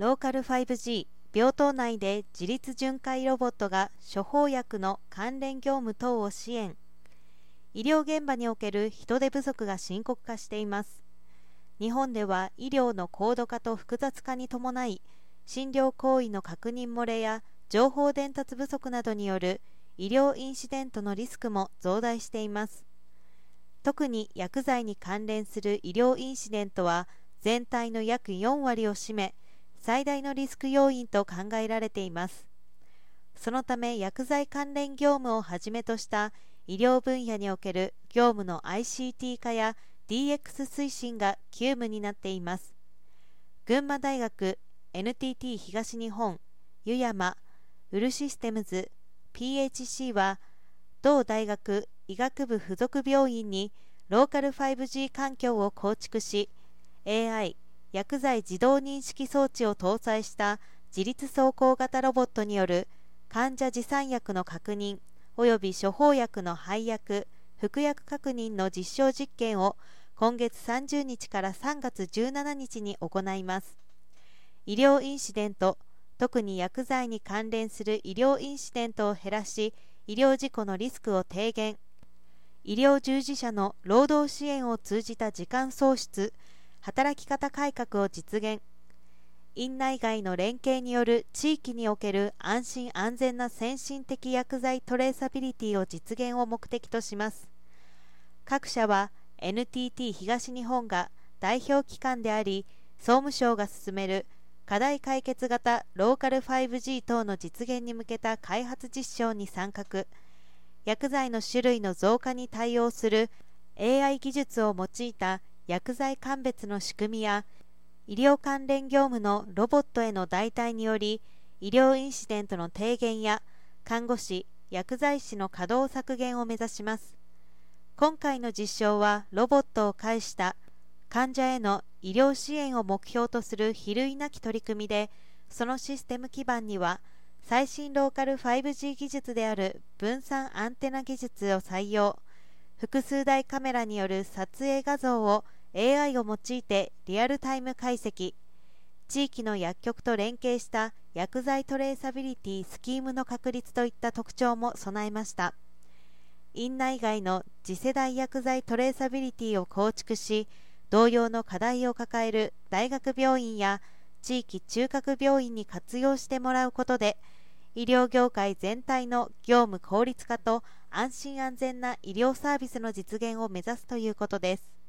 ローカル 5G 病棟内で自律巡回ロボットが処方薬の関連業務等を支援。医療現場における人手不足が深刻化しています。日本では医療の高度化と複雑化に伴い診療行為の確認漏れや情報伝達不足などによる医療インシデントのリスクも増大しています。特に薬剤に関連する医療インシデントは全体の約4割を占め最大のリスク要因と考えられています。そのため薬剤関連業務をはじめとした医療分野における業務の ICT 化や DX 推進が急務になっています。群馬大学 NTT 東日本湯山ウルシステムズ PHC は同大学医学部附属病院にローカル 5G 環境を構築し AI 薬剤自動認識装置を搭載した自律走行型ロボットによる患者持参薬の確認及び処方薬の配薬服薬確認の実証実験を今月30日から3月17日に行います。医療インシデント特に薬剤に関連する医療インシデントを減らし医療事故のリスクを低減。医療従事者の労働支援を通じた時間創出働き方改革を実現。院内外の連携による地域における安心安全な先進的薬剤トレーサビリティを実現を目的とします。各社は NTT 東日本が代表機関であり総務省が進める課題解決型ローカル 5G 等の実現に向けた開発実証に参画。薬剤の種類の増加に対応する AI 技術を用いた薬剤鑑別の仕組みや医療関連業務のロボットへの代替により医療インシデントの低減や看護師薬剤師の稼働削減を目指します。今回の実証はロボットを介した患者への医療支援を目標とする比類なき取り組みでそのシステム基盤には最新ローカル 5G 技術である分散アンテナ技術を採用。複数台カメラによる撮影画像を AI を用いてリアルタイム解析。地域の薬局と連携した薬剤トレーサビリティスキームの確立といった特徴も備えました。院内外の次世代薬剤トレーサビリティを構築し同様の課題を抱える大学病院や地域中核病院に活用してもらうことで医療業界全体の業務効率化と安心安全な医療サービスの実現を目指すということです。